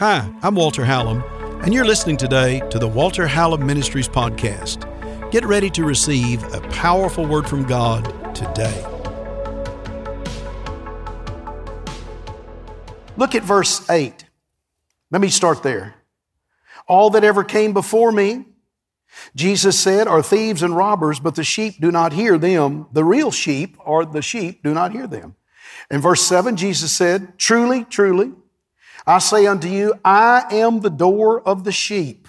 Hi, I'm Walter Hallam, and you're listening today to the Walter Hallam Ministries podcast. Get ready to receive a powerful word from God today. Look at verse 8. Let me start there. All that ever came before me, Jesus said, are thieves and robbers, but the sheep do not hear them. The real sheep, or the sheep, do not hear them. In verse 7, Jesus said, Truly, truly, I say unto you, I am the door of the sheep.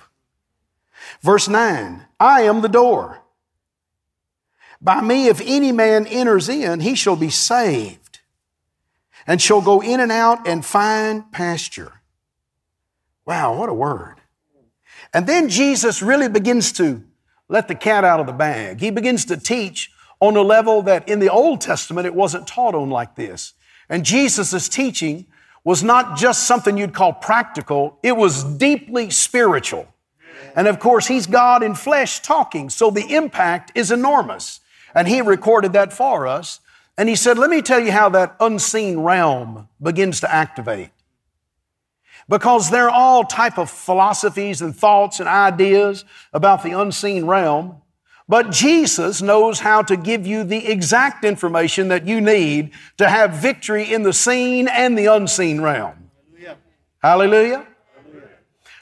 Verse 9, I am the door. By me, if any man enters in, he shall be saved and shall go in and out and find pasture. Wow, what a word. And then Jesus really begins to let the cat out of the bag. He begins to teach on a level that in the Old Testament it wasn't taught on like this. And Jesus' teaching was not just something you'd call practical, it was deeply spiritual. And of course, He's God in flesh talking, so the impact is enormous. And He recorded that for us. And He said, Let me tell you how that unseen realm begins to activate. Because there are all type of philosophies and thoughts and ideas about the unseen realm. But Jesus knows how to give you the exact information that you need to have victory in the seen and the unseen realm. Hallelujah. Hallelujah.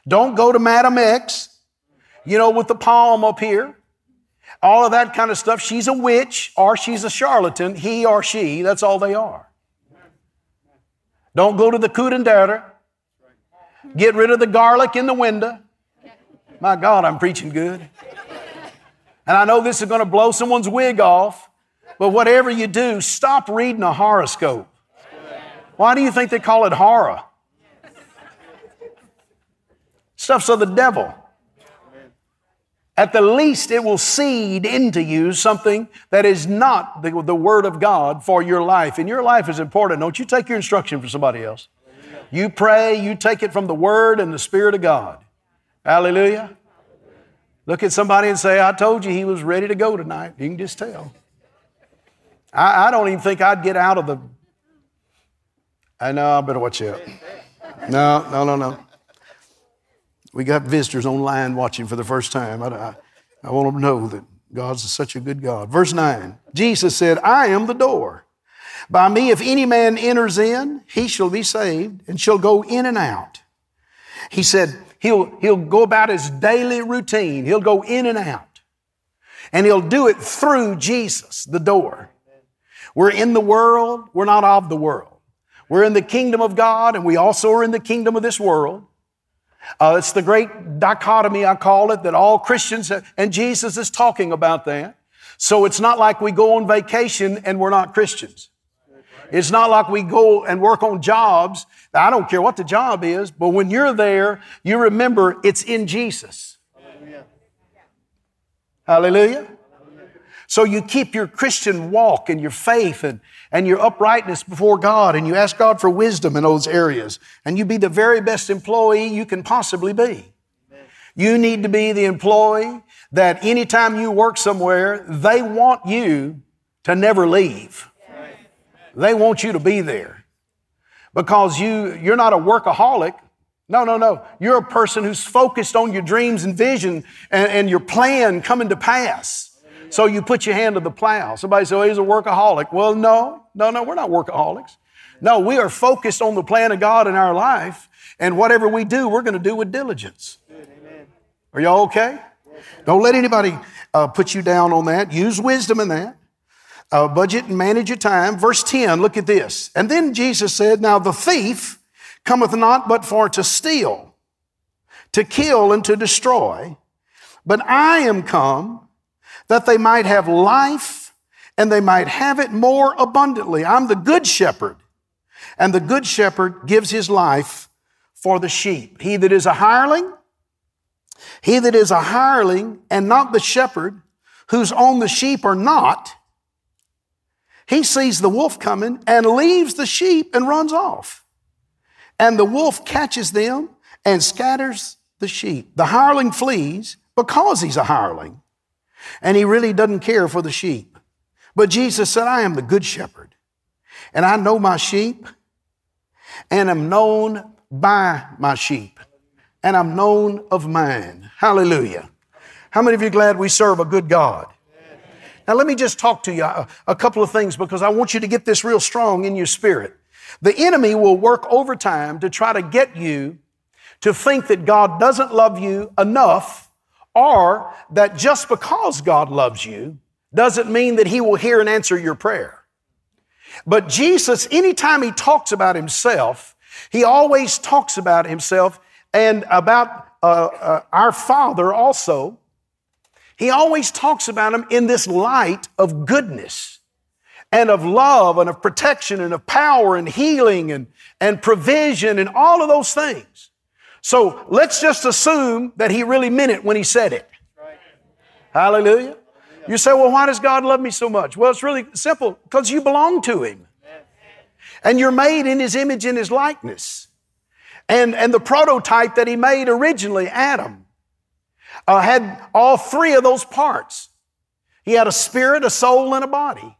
Don't go to Madam X, you know, with the palm up here. All of that kind of stuff. She's a witch or she's a charlatan, he or she, that's all they are. Don't go to the curandera. Get rid of the garlic in the window. My God, I'm preaching good. And I know this is going to blow someone's wig off, but whatever you do, stop reading a horoscope. Why do you think they call it horror? Stuff's of the devil. At the least, it will seed into you something that is not the, the Word of God for your life. And your life is important. Don't you take your instruction from somebody else. You pray, you take it from the Word and the Spirit of God. Hallelujah. Look at somebody and say, I told you he was ready to go tonight. You can just tell. I, I don't even think I'd get out of the. I know, I better watch out. No, no, no, no. We got visitors online watching for the first time. I, I, I want them to know that God's such a good God. Verse 9 Jesus said, I am the door. By me, if any man enters in, he shall be saved and shall go in and out. He said, He'll, he'll go about his daily routine. He'll go in and out. And he'll do it through Jesus, the door. We're in the world. We're not of the world. We're in the kingdom of God and we also are in the kingdom of this world. Uh, it's the great dichotomy, I call it, that all Christians, and Jesus is talking about that. So it's not like we go on vacation and we're not Christians. It's not like we go and work on jobs. I don't care what the job is, but when you're there, you remember it's in Jesus. Hallelujah. Hallelujah. So you keep your Christian walk and your faith and, and your uprightness before God and you ask God for wisdom in those areas and you be the very best employee you can possibly be. You need to be the employee that anytime you work somewhere, they want you to never leave. They want you to be there because you, you're not a workaholic. No, no, no. You're a person who's focused on your dreams and vision and, and your plan coming to pass. So you put your hand to the plow. Somebody says, well, he's a workaholic. Well, no, no, no, we're not workaholics. No, we are focused on the plan of God in our life, and whatever we do, we're going to do with diligence. Are y'all okay? Don't let anybody uh, put you down on that. Use wisdom in that uh, budget and manage your time. Verse 10, look at this. And then Jesus said, Now the thief cometh not but for to steal, to kill, and to destroy. But I am come that they might have life and they might have it more abundantly. I'm the good shepherd, and the good shepherd gives his life for the sheep. He that is a hireling, he that is a hireling and not the shepherd, whose own the sheep are not, he sees the wolf coming and leaves the sheep and runs off. And the wolf catches them and scatters the sheep. The hireling flees because he's a hireling. And he really doesn't care for the sheep. But Jesus said, I am the good shepherd. And I know my sheep. and am known by my sheep, and I'm known of mine. Hallelujah. How many of you glad we serve a good God? Now, let me just talk to you a, a, couple of things because I want you to get this real strong in your spirit. The enemy will work overtime to try to get you to think that God doesn't love you enough or that just because God loves you doesn't mean that he will hear and answer your prayer. But Jesus, anytime he talks about himself, he always talks about himself and about uh, uh, our Father also he always talks about them in this light of goodness and of love and of protection and of power and healing and, and provision and all of those things. So let's just assume that he really meant it when he said it. Hallelujah. You say, well, why does God love me so much? Well, it's really simple because you belong to him. And you're made in his image and his likeness. And, and the prototype that he made originally, Adam, uh, had all three of those parts. He had a spirit, a soul, and a body.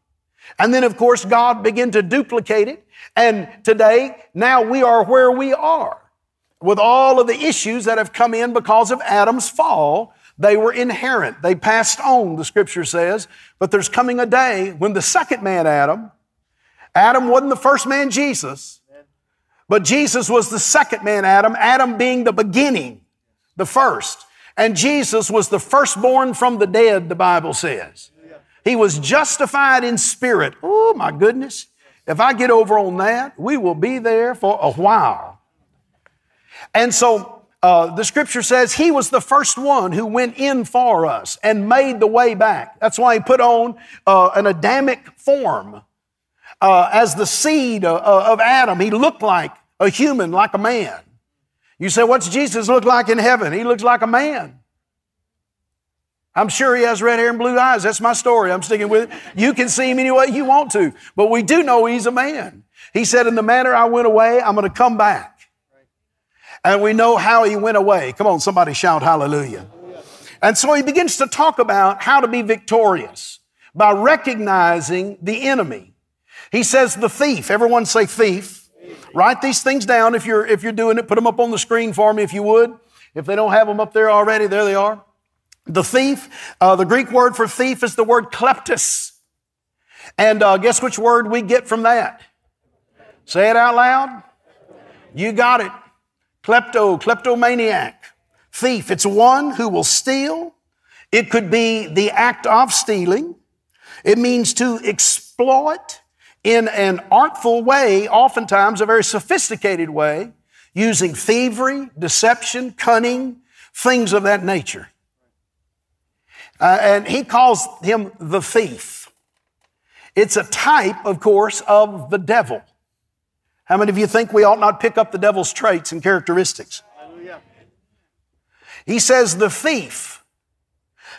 And then, of course, God began to duplicate it. And today, now we are where we are. With all of the issues that have come in because of Adam's fall, they were inherent. They passed on, the scripture says. But there's coming a day when the second man, Adam, Adam wasn't the first man, Jesus, but Jesus was the second man, Adam, Adam being the beginning, the first. And Jesus was the firstborn from the dead, the Bible says. He was justified in spirit. Oh, my goodness. If I get over on that, we will be there for a while. And so uh, the scripture says he was the first one who went in for us and made the way back. That's why he put on uh, an Adamic form. Uh, as the seed uh, of Adam, he looked like a human, like a man. You say, what's Jesus look like in heaven? He looks like a man. I'm sure he has red hair and blue eyes. That's my story. I'm sticking with it. You can see him any way you want to, but we do know he's a man. He said, in the manner I went away, I'm going to come back. And we know how he went away. Come on, somebody shout hallelujah. And so he begins to talk about how to be victorious by recognizing the enemy. He says the thief. Everyone say thief. Write these things down if you're, if you're doing it. Put them up on the screen for me if you would. If they don't have them up there already, there they are. The thief, uh, the Greek word for thief is the word kleptos. And uh, guess which word we get from that? Say it out loud. You got it. Klepto, kleptomaniac, thief. It's one who will steal. It could be the act of stealing. It means to exploit in an artful way, oftentimes a very sophisticated way, using thievery, deception, cunning, things of that nature. Uh, and he calls him the thief. It's a type, of course, of the devil. How many of you think we ought not pick up the devil's traits and characteristics? He says, The thief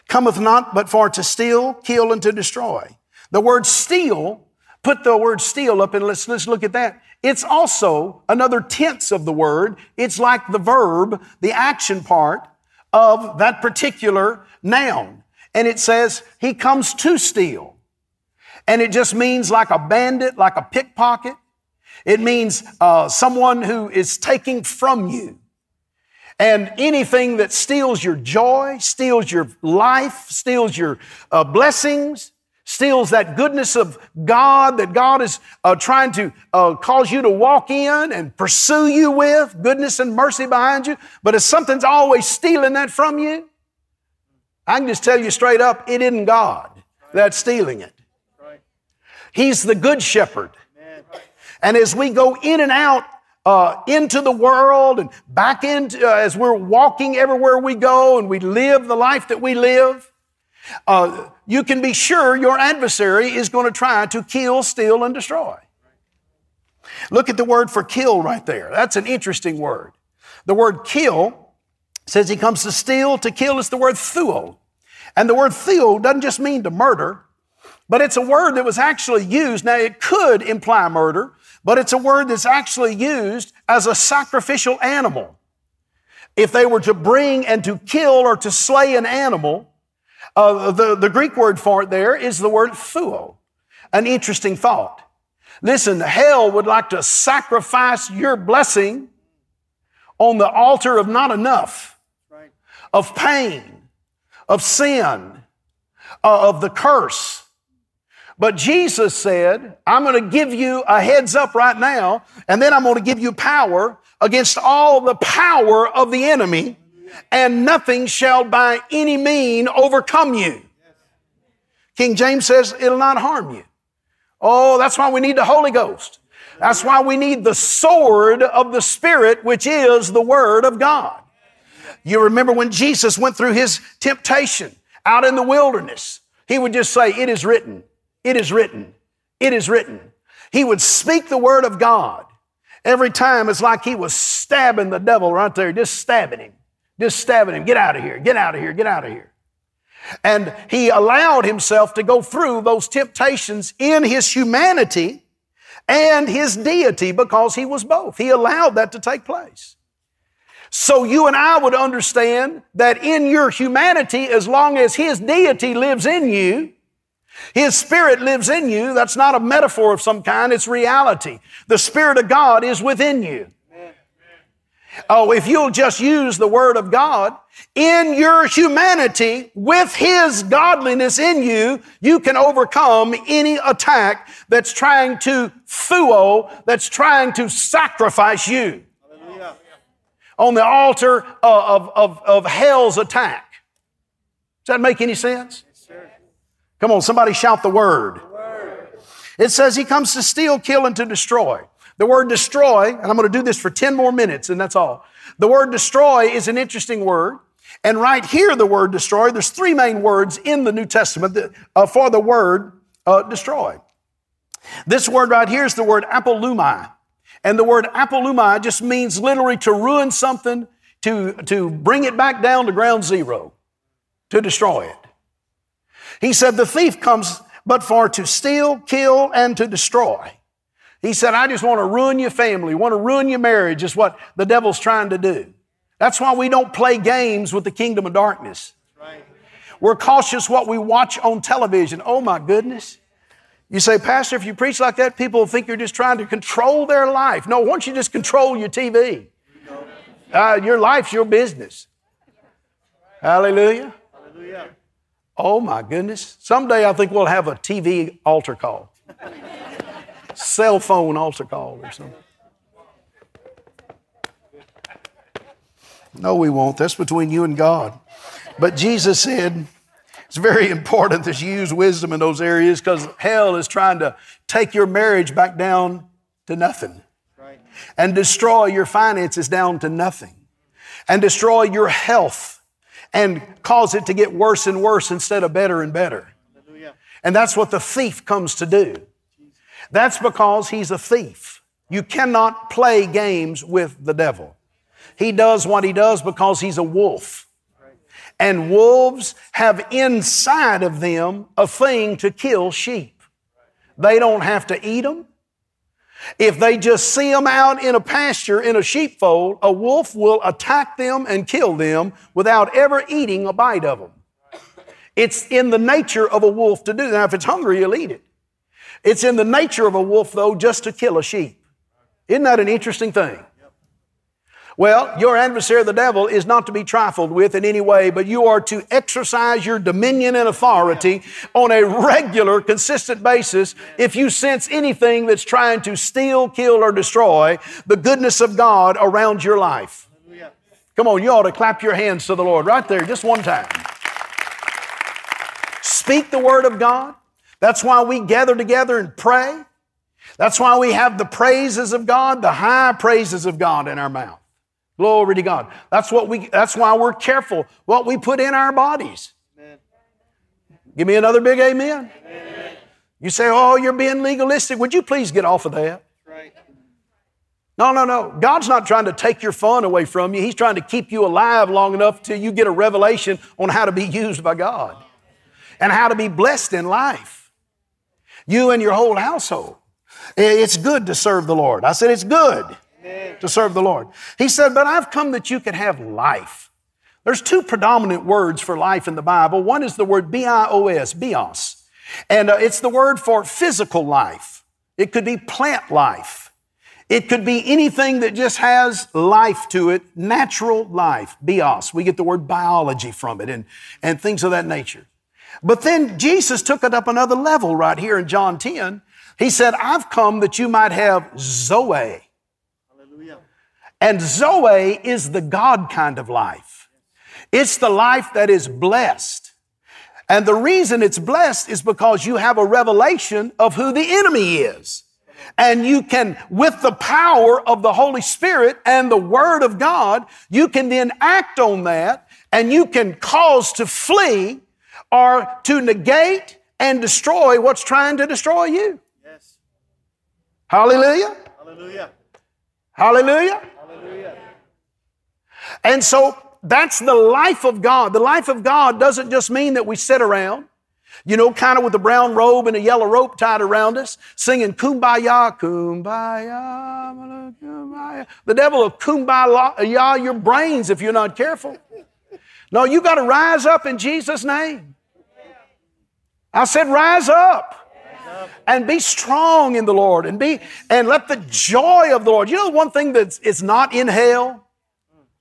cometh not but for to steal, kill, and to destroy. The word steal Put the word steal up and let's, let's look at that. It's also another tense of the word. It's like the verb, the action part of that particular noun. And it says, he comes to steal. And it just means like a bandit, like a pickpocket. It means uh, someone who is taking from you. And anything that steals your joy, steals your life, steals your uh, blessings, steals that goodness of God that God is uh, trying to uh, cause you to walk in and pursue you with, goodness and mercy behind you. But if something's always stealing that from you, I can just tell you straight up, it isn't God that's stealing it. He's the good shepherd. And as we go in and out uh, into the world and back into, uh, as we're walking everywhere we go and we live the life that we live, uh, you can be sure your adversary is going to try to kill, steal, and destroy. Look at the word for kill right there. That's an interesting word. The word kill says he comes to steal, to kill is the word thuo. And the word thuo doesn't just mean to murder, but it's a word that was actually used. Now, it could imply murder, but it's a word that's actually used as a sacrificial animal. If they were to bring and to kill or to slay an animal, uh, the, the Greek word for it there is the word thuo. An interesting thought. Listen, hell would like to sacrifice your blessing on the altar of not enough, of pain, of sin, uh, of the curse. But Jesus said, I'm going to give you a heads up right now, and then I'm going to give you power against all the power of the enemy, and nothing shall by any mean overcome you. King James says, it'll not harm you. Oh, that's why we need the Holy Ghost. That's why we need the sword of the Spirit, which is the Word of God. You remember when Jesus went through his temptation out in the wilderness, he would just say, It is written, it is written, it is written. He would speak the Word of God. Every time it's like he was stabbing the devil right there, just stabbing him, just stabbing him. Get out of here, get out of here, get out of here. And he allowed himself to go through those temptations in his humanity and his deity because he was both. He allowed that to take place. So you and I would understand that in your humanity, as long as his deity lives in you, his Spirit lives in you. That's not a metaphor of some kind, it's reality. The Spirit of God is within you. Oh, if you'll just use the Word of God in your humanity with His godliness in you, you can overcome any attack that's trying to thuo, that's trying to sacrifice you Hallelujah. on the altar of, of, of, hell's attack. Does that make any sense? Come on, somebody shout the word. It says he comes to steal, kill, and to destroy. The word destroy, and I'm going to do this for 10 more minutes, and that's all. The word destroy is an interesting word. And right here, the word destroy, there's three main words in the New Testament that, uh, for the word uh, destroy. This word right here is the word apollumi. And the word apollumi just means literally to ruin something, to, to bring it back down to ground zero, to destroy it. He said, The thief comes but for to steal, kill, and to destroy. He said, I just want to ruin your family, want to ruin your marriage, is what the devil's trying to do. That's why we don't play games with the kingdom of darkness. Right. We're cautious what we watch on television. Oh my goodness. You say, Pastor, if you preach like that, people think you're just trying to control their life. No, once you just control your TV, uh, your life's your business. Hallelujah. Hallelujah. Oh my goodness. Someday I think we'll have a TV altar call cell phone altar call or something. No, we won't. That's between you and God. But Jesus said it's very important that you use wisdom in those areas because hell is trying to take your marriage back down to nothing right. and destroy your finances down to nothing and destroy your health and cause it to get worse and worse instead of better and better. Hallelujah. And that's what the thief comes to do. That's because he's a thief. You cannot play games with the devil. He does what he does because he's a wolf. And wolves have inside of them a thing to kill sheep. They don't have to eat them. If they just see them out in a pasture, in a sheepfold, a wolf will attack them and kill them without ever eating a bite of them. It's in the nature of a wolf to do that. Now, if it's hungry, he'll eat it. It's in the nature of a wolf, though, just to kill a sheep. Isn't that an interesting thing? Well, your adversary, the devil, is not to be trifled with in any way, but you are to exercise your dominion and authority on a regular, consistent basis if you sense anything that's trying to steal, kill, or destroy the goodness of God around your life. Come on, you ought to clap your hands to the Lord right there, just one time. Speak the word of God. That's why we gather together and pray. That's why we have the praises of God, the high praises of God in our mouth. Glory to God. That's what we that's why we're careful what we put in our bodies. Amen. Give me another big amen. amen. You say, "Oh, you're being legalistic." Would you please get off of that? No, no, no. God's not trying to take your fun away from you. He's trying to keep you alive long enough till you get a revelation on how to be used by God and how to be blessed in life you and your whole household. It's good to serve the Lord. I said, it's good Amen. to serve the Lord. He said, but I've come that you could have life. There's two predominant words for life in the Bible. One is the word B-I-O-S, bios. And uh, it's the word for physical life. It could be plant life. It could be anything that just has life to it, natural life, bios. We get the word biology from it and, and things of that nature. But then Jesus took it up another level right here in John 10. He said, I've come that you might have Zoe. Hallelujah. And Zoe is the God kind of life. It's the life that is blessed. And the reason it's blessed is because you have a revelation of who the enemy is. And you can, with the power of the Holy Spirit and the Word of God, you can then act on that and you can cause to flee or to negate and destroy what's trying to destroy you. Yes. Hallelujah. Hallelujah. Hallelujah. Hallelujah. And so that's the life of God. The life of God doesn't just mean that we sit around, you know, kind of with a brown robe and a yellow rope tied around us, singing kumbaya, kumbaya, kumbaya. The devil will kumbaya your brains if you're not careful. No, you got to rise up in Jesus' name. I said, rise up and be strong in the Lord and be and let the joy of the Lord. You know one thing that's not in hell?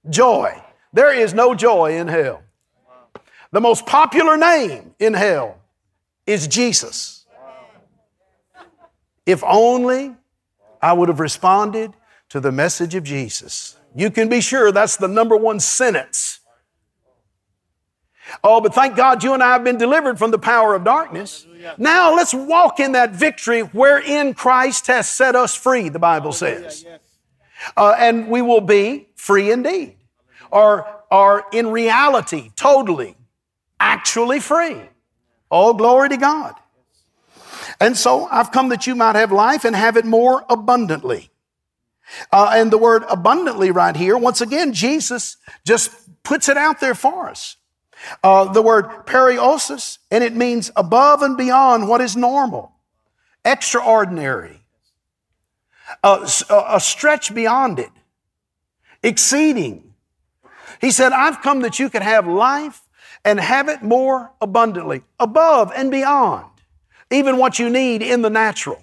Joy. There is no joy in hell. The most popular name in hell is Jesus. If only I would have responded to the message of Jesus. You can be sure that's the number one sentence. Oh, but thank God you and I have been delivered from the power of darkness. Now let's walk in that victory wherein Christ has set us free, the Bible says. Uh, and we will be free indeed are, are in reality, totally, actually free. All glory to God. And so I've come that you might have life and have it more abundantly. Uh, and the word abundantly right here, once again, Jesus just puts it out there for us. Uh, the word perissos, and it means above and beyond what is normal, extraordinary, uh, a stretch beyond it, exceeding, he said, I've come that you could have life and have it more abundantly, above and beyond, even what you need in the natural.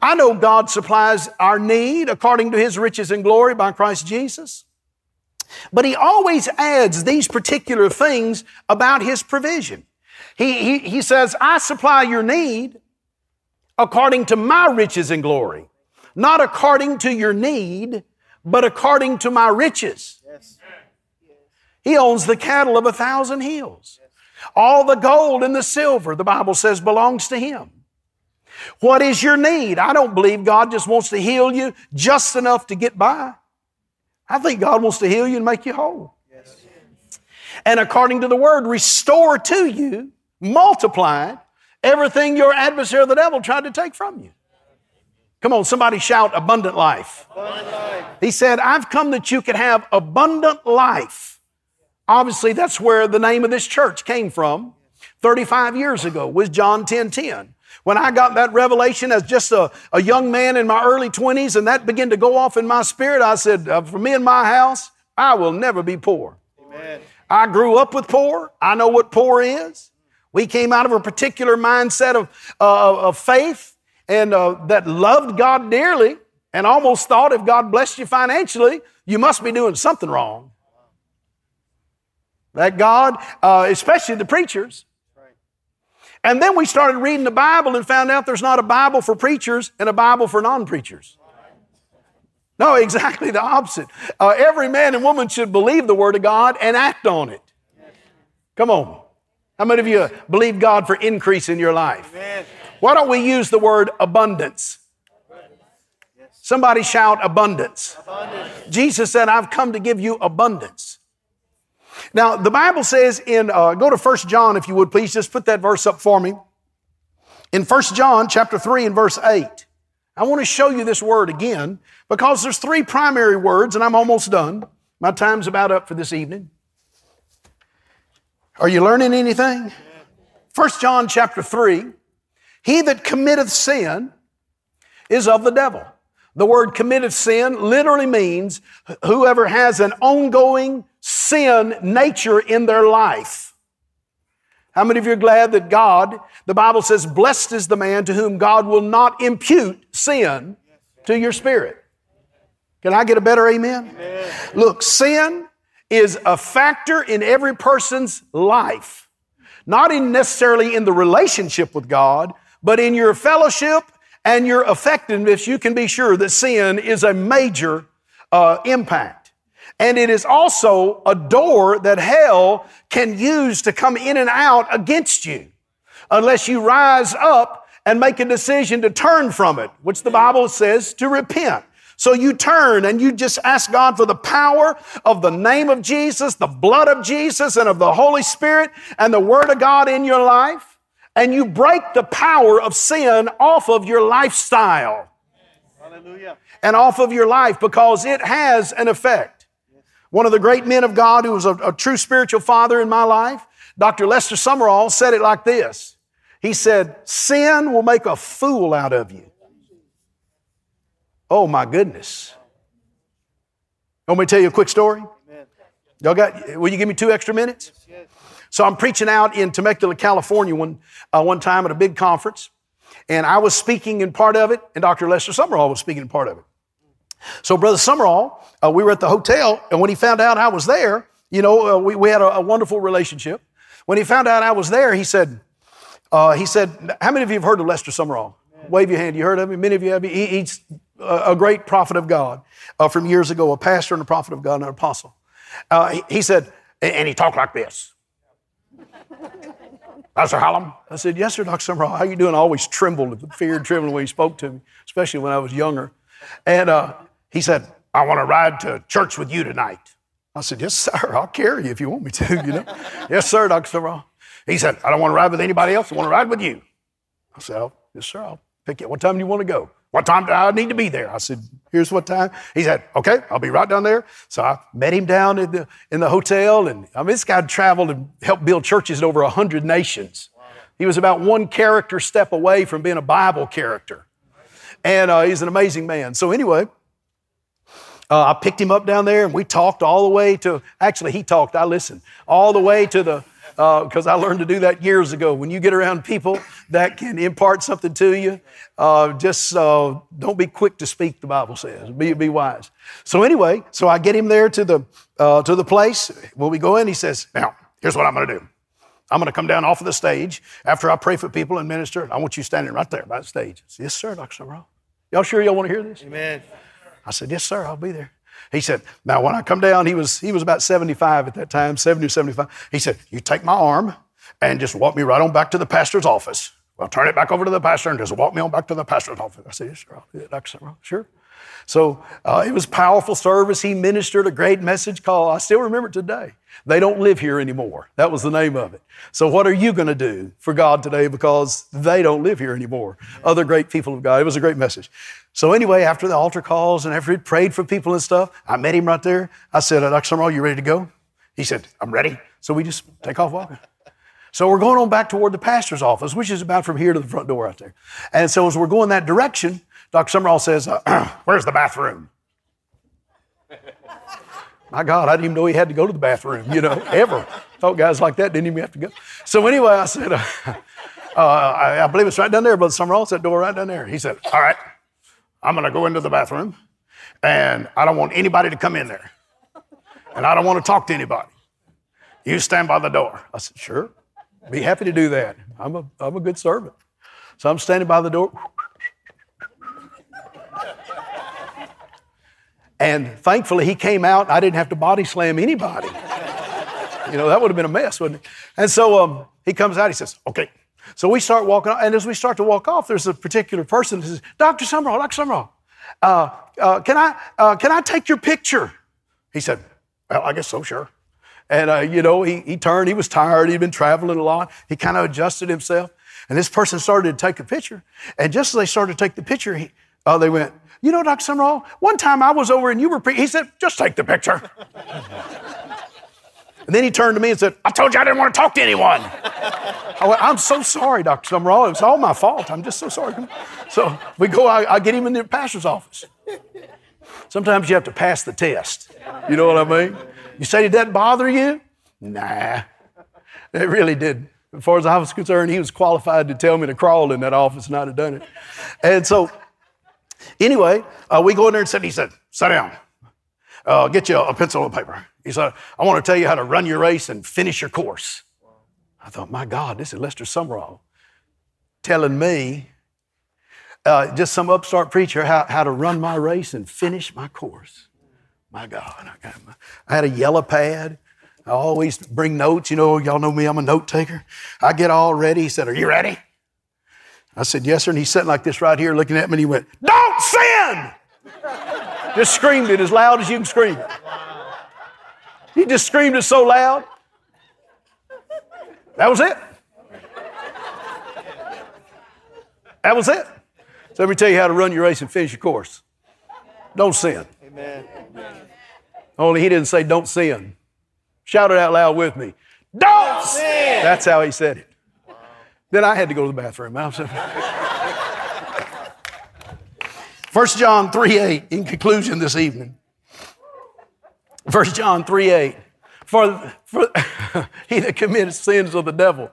I know God supplies our need according to His riches and glory by Christ Jesus. But He always adds these particular things about His provision. He, he, he says, I supply your need according to my riches and glory, not according to your need, but according to my riches. He owns the cattle of a thousand hills. All the gold and the silver, the Bible says, belongs to Him. What is your need? I don't believe God just wants to heal you just enough to get by. I think God wants to heal you and make you whole. Yes. And according to the word, restore to you, multiply everything your adversary, the devil, tried to take from you. Come on, somebody shout abundant life. abundant life. He said, I've come that you could have abundant life Obviously, that's where the name of this church came from 35 years ago, was John 10 10. When I got that revelation as just a, a young man in my early 20s and that began to go off in my spirit, I said, uh, For me and my house, I will never be poor. Amen. I grew up with poor. I know what poor is. We came out of a particular mindset of, uh, of faith and uh, that loved God dearly and almost thought if God blessed you financially, you must be doing something wrong. That God, uh, especially the preachers. And then we started reading the Bible and found out there's not a Bible for preachers and a Bible for non preachers. No, exactly the opposite. Uh, every man and woman should believe the Word of God and act on it. Come on. How many of you believe God for increase in your life? Why don't we use the word abundance? Somebody shout abundance. abundance. Jesus said, I've come to give you abundance. Now, the Bible says in, uh, go to 1 John if you would please, just put that verse up for me. In 1 John chapter 3 and verse 8, I want to show you this word again because there's three primary words and I'm almost done. My time's about up for this evening. Are you learning anything? 1 John chapter 3, he that committeth sin is of the devil. The word committed sin literally means whoever has an ongoing sin nature in their life. How many of you are glad that God, the Bible says, blessed is the man to whom God will not impute sin to your spirit? Can I get a better amen? amen? Look, sin is a factor in every person's life, not in necessarily in the relationship with God, but in your fellowship and your effectiveness. You can be sure that sin is a major uh, impact. And it is also a door that hell can use to come in and out against you unless you rise up and make a decision to turn from it, which the Bible says to repent. So you turn and you just ask God for the power of the name of Jesus, the blood of Jesus, and of the Holy Spirit and the Word of God in your life. And you break the power of sin off of your lifestyle. Hallelujah. And off of your life because it has an effect. One of the great men of God who was a, a true spiritual father in my life, Dr. Lester Sumrall, said it like this. He said, Sin will make a fool out of you. Oh my goodness. Want me to tell you a quick story? Y'all got, will you give me two extra minutes? So I'm preaching out in Temecula, California one, uh, one time at a big conference, and I was speaking in part of it, and Dr. Lester Sumrall was speaking in part of it. So Brother Sumrall, uh, we were at the hotel, and when he found out I was there, you know, uh, we, we had a, a, wonderful relationship. When he found out I was there, he said, uh, he said, how many of you have heard of Lester Sumrall? Wave your hand. You heard of him? Many of you have. He, he's a great prophet of God uh, from years ago, a pastor and a prophet of God and an apostle. Uh, he, he, said, and he talked like this. Pastor Hallam? I said, yes, sir, Dr. Sumrall. How you doing? I always trembled, fear and trembling when he spoke to me, especially when I was younger. And uh, he said, I want to ride to church with you tonight. I said, yes, sir. I'll carry you if you want me to, you know. yes, sir, Dr. Sumrall. He said, I don't want to ride with anybody else. I want to ride with you. I said, oh, yes, sir. I'll pick you. Up. What time do you want to go? What time do I need to be there? I said, here's what time. He said, okay, I'll be right down there. So I met him down in the, in the hotel. And I mean, this guy traveled and helped build churches in over 100 nations. He was about one character step away from being a Bible character. And uh, he's an amazing man. So anyway, uh, I picked him up down there and we talked all the way to, actually, he talked, I listened, all the way to the, because uh, I learned to do that years ago. When you get around people that can impart something to you, uh, just uh, don't be quick to speak. The Bible says, be be wise. So anyway, so I get him there to the uh, to the place. When we go in, he says, "Now, here's what I'm going to do. I'm going to come down off of the stage after I pray for people and minister. I want you standing right there by the stage." Yes, sir, Dr. Sumrall. Y'all sure y'all want to hear this? Amen. I said, "Yes, sir. I'll be there." He said, Now, when I come down, he was, he was about 75 at that time, 70 or 75. He said, You take my arm and just walk me right on back to the pastor's office. Well, turn it back over to the pastor and just walk me on back to the pastor's office. I said, Yes, sir. I'll do it. Sure. So uh, it was powerful service. He ministered a great message called, I still remember it today. They don't live here anymore. That was the name of it. So what are you going to do for God today because they don't live here anymore? Other great people of God. It was a great message. So anyway, after the altar calls and after he prayed for people and stuff, I met him right there. I said, Dr. Sumrall, you ready to go? He said, I'm ready. So we just take off walking. So we're going on back toward the pastor's office, which is about from here to the front door out there. And so as we're going that direction, Dr. Sumrall says, uh, Where's the bathroom? My God, I didn't even know he had to go to the bathroom, you know, ever. Thought guys like that didn't even have to go. So anyway, I said, uh, uh, I, I, believe it's right down there, Brother Sumrall. It's that door right down there. He said, All right. I'm going to go into the bathroom and I don't want anybody to come in there. And I don't want to talk to anybody. You stand by the door. I said, Sure. Be happy to do that. I'm a, I'm a good servant. So I'm standing by the door. And thankfully, he came out. I didn't have to body slam anybody. You know, that would have been a mess, wouldn't it? And so um, he comes out. He says, Okay, so we start walking, and as we start to walk off, there's a particular person who says, Dr. Sumrall, Dr. Sumrall, uh, uh, can, I, uh, can I take your picture? He said, Well, I guess so, sure. And, uh, you know, he, he turned, he was tired, he'd been traveling a lot. He kind of adjusted himself. And this person started to take a picture. And just as they started to take the picture, he, uh, they went, You know, Dr. Sumrall, one time I was over and you were, pre-. he said, Just take the picture. And then he turned to me and said, I told you I didn't want to talk to anyone. I went, I'm so sorry, Dr. Sumrall. It's all my fault. I'm just so sorry. So we go, I, I get him in the pastor's office. Sometimes you have to pass the test. You know what I mean? You say it doesn't bother you? Nah. It really didn't. As far as I was concerned, he was qualified to tell me to crawl in that office, and I'd have done it. And so, anyway, uh, we go in there and sit. and He said, "Sit down. Uh, get you a pencil and paper." He said, "I want to tell you how to run your race and finish your course." I thought, "My God, this is Lester Sumrall telling me, uh, just some upstart preacher, how, how to run my race and finish my course." My God, I, my, I had a yellow pad. I always bring notes. You know, y'all know me, I'm a note taker. I get all ready. He said, Are you ready? I said, Yes, sir. And he's sitting like this right here looking at me and he went, Don't sin! just screamed it as loud as you can scream. He just screamed it so loud. That was it. That was it. So let me tell you how to run your race and finish your course. Don't sin. Amen. Only he didn't say, Don't sin. Shout it out loud with me. Don't sin. That's how he said it. Then I had to go to the bathroom. 1 John 3 8, in conclusion this evening. 1 John 3 8. For, for he that commits sins of the devil,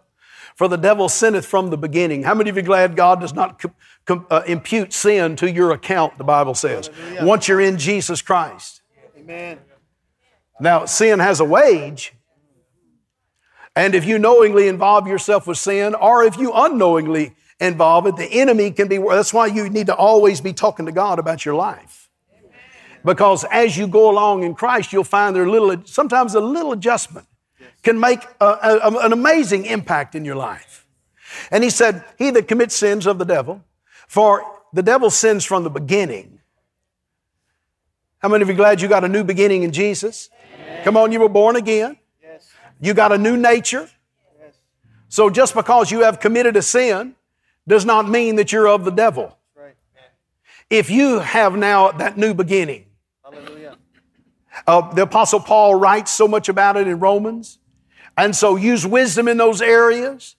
for the devil sinneth from the beginning. How many of you glad God does not com, com, uh, impute sin to your account, the Bible says, Hallelujah. once you're in Jesus Christ? Amen. Now, sin has a wage. And if you knowingly involve yourself with sin, or if you unknowingly involve it, the enemy can be, that's why you need to always be talking to God about your life. Because as you go along in Christ, you'll find there little, sometimes a little adjustment can make a, a, an amazing impact in your life. And he said, He that commits sins of the devil, for the devil sins from the beginning. How many of you glad you got a new beginning in Jesus? Come on, you were born again. Yes. You got a new nature. Yes. So just because you have committed a sin does not mean that you're of the devil. If you have now that new beginning, uh, the Apostle Paul writes so much about it in Romans. And so use wisdom in those areas.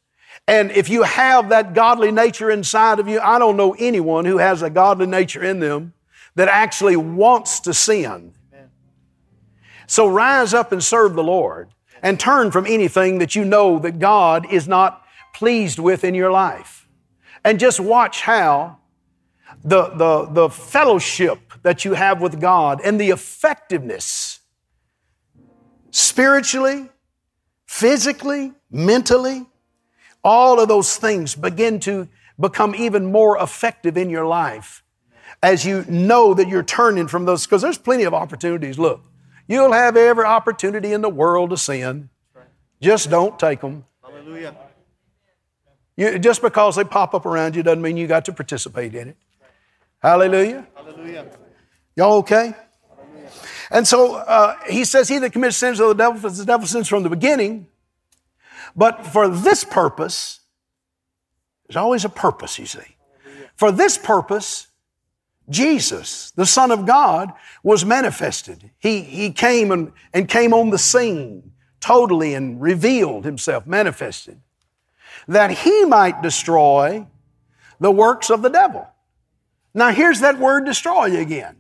And if you have that godly nature inside of you, I don't know anyone who has a godly nature in them that actually wants to sin. So rise up and serve the Lord and turn from anything that you know that God is not pleased with in your life. And just watch how the, the, the fellowship that you have with God and the effectiveness spiritually, physically, mentally, all of those things begin to become even more effective in your life as you know that you're turning from those, because there's plenty of opportunities. Look, You'll have every opportunity in the world to sin. Just don't take them. Hallelujah. You, just because they pop up around you doesn't mean you got to participate in it. Hallelujah. Hallelujah. Y'all okay? Hallelujah. And so uh, he says, He that commits sins of the devil, the devil sins from the beginning. But for this purpose, there's always a purpose, you see. For this purpose, Jesus, the Son of God, was manifested. He, he came and, and came on the scene totally and revealed himself, manifested, that he might destroy the works of the devil. Now, here's that word destroy again.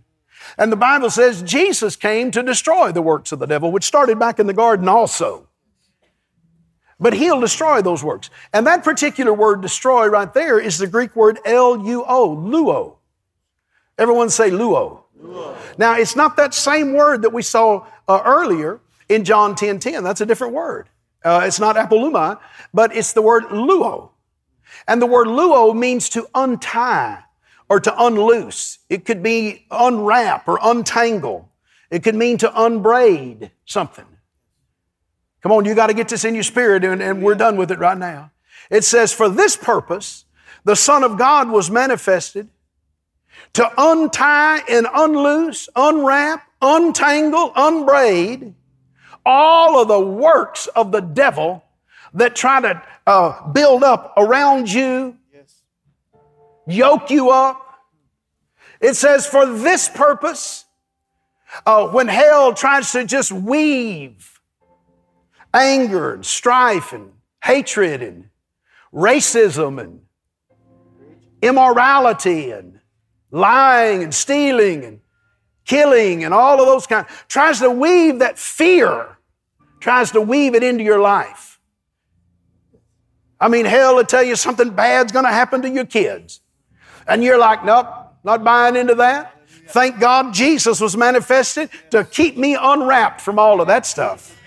And the Bible says Jesus came to destroy the works of the devil, which started back in the garden also. But he'll destroy those works. And that particular word destroy right there is the Greek word L U O, luo. Everyone say luo. luo. Now, it's not that same word that we saw uh, earlier in John 10 10. That's a different word. Uh, it's not apoluma, but it's the word luo. And the word luo means to untie or to unloose. It could be unwrap or untangle. It could mean to unbraid something. Come on, you got to get this in your spirit, and, and we're done with it right now. It says, For this purpose, the Son of God was manifested to untie and unloose, unwrap, untangle, unbraid all of the works of the devil that try to uh, build up around you, yes. yoke you up. It says, for this purpose, uh, when hell tries to just weave anger and strife and hatred and racism and immorality and lying and stealing and killing and all of those kinds, tries to weave that fear, tries to weave it into your life. I mean, hell will tell you something bad's going to happen to your kids. And you're like, nope, not buying into that. Thank God Jesus was manifested to keep me unwrapped from all of that stuff.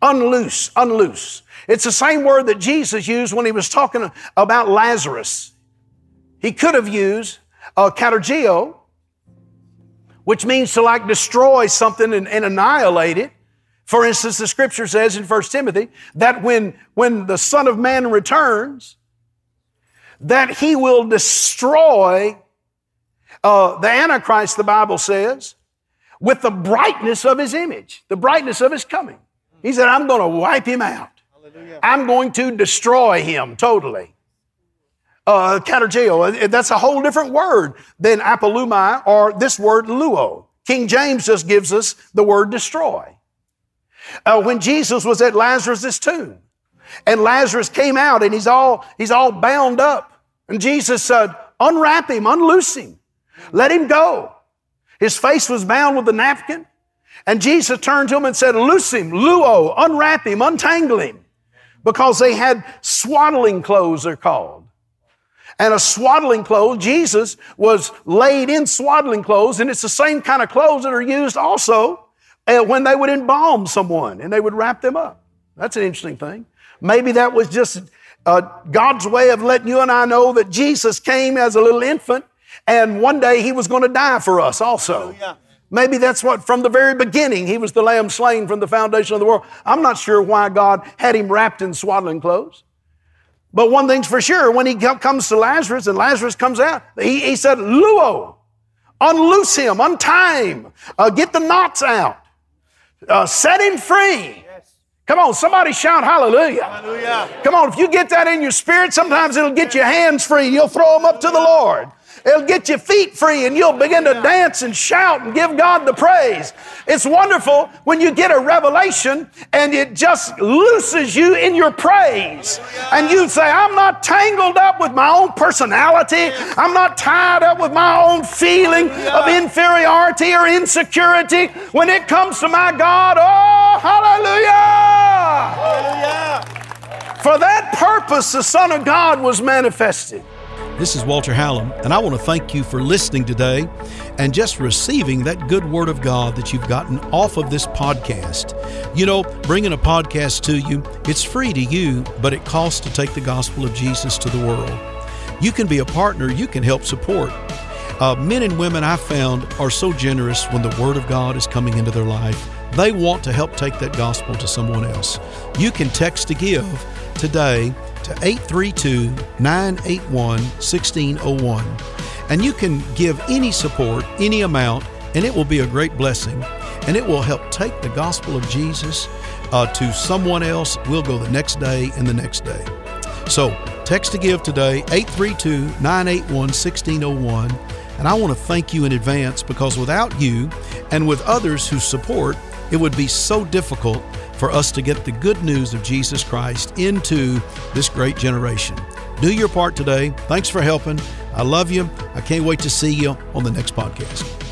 Unloose, unloose. It's the same word that Jesus used when he was talking about Lazarus. He could have used uh, katargeo, which means to like destroy something and, and annihilate it. For instance, the scripture says in 1 Timothy that when, when the Son of Man returns, that he will destroy uh, the Antichrist, the Bible says, with the brightness of his image, the brightness of his coming. He said, I'm going to wipe him out. Hallelujah. I'm going to destroy him totally. Uh, katargeo, uh, that's a whole different word than apollumi or this word luo. King James just gives us the word destroy uh, when Jesus was at Lazarus' tomb. And Lazarus came out and he's all, he's all bound up. And Jesus said, unwrap him, unloose him, let him go. His face was bound with a napkin. And Jesus turned to him and said, loose him, luo, unwrap him, untangle him. Because they had swaddling clothes, they're called. And a swaddling clothes, Jesus was laid in swaddling clothes, and it's the same kind of clothes that are used also when they would embalm someone and they would wrap them up. That's an interesting thing. Maybe that was just uh, God's way of letting you and I know that Jesus came as a little infant and one day he was going to die for us also. Maybe that's what, from the very beginning, he was the lamb slain from the foundation of the world. I'm not sure why God had him wrapped in swaddling clothes. But one thing's for sure, when he comes to Lazarus and Lazarus comes out, he, he said, Luo, unloose him, untie him, uh, get the knots out uh, set him free. Come on, somebody shout hallelujah. hallelujah. Come on, if you get that in your spirit, sometimes it'll get your hands free. You'll throw them up to the Lord. It'll get your feet free and you'll begin to dance and shout and give God the praise. It's wonderful when you get a revelation and it just looses you in your praise. And you say, I'm not tangled up with my own personality. I'm not tied up with my own feeling of inferiority or insecurity. When it comes to my God, oh, hallelujah! Hallelujah! For that purpose, the Son of God was manifested. This is Walter Hallam, and I want to thank you for listening today and just receiving that good word of God that you've gotten off of this podcast. You know, bringing a podcast to you, it's free to you, but it costs to take the gospel of Jesus to the world. You can be a partner, you can help support. Uh, men and women I found are so generous when the Word of God is coming into their life. They want to help take that gospel to someone else. You can text to give today to 832 981 1601. And you can give any support, any amount, and it will be a great blessing. And it will help take the gospel of Jesus uh, to someone else. We'll go the next day and the next day. So text to give today, 832 981 1601. And I want to thank you in advance because without you and with others who support, it would be so difficult for us to get the good news of Jesus Christ into this great generation. Do your part today. Thanks for helping. I love you. I can't wait to see you on the next podcast.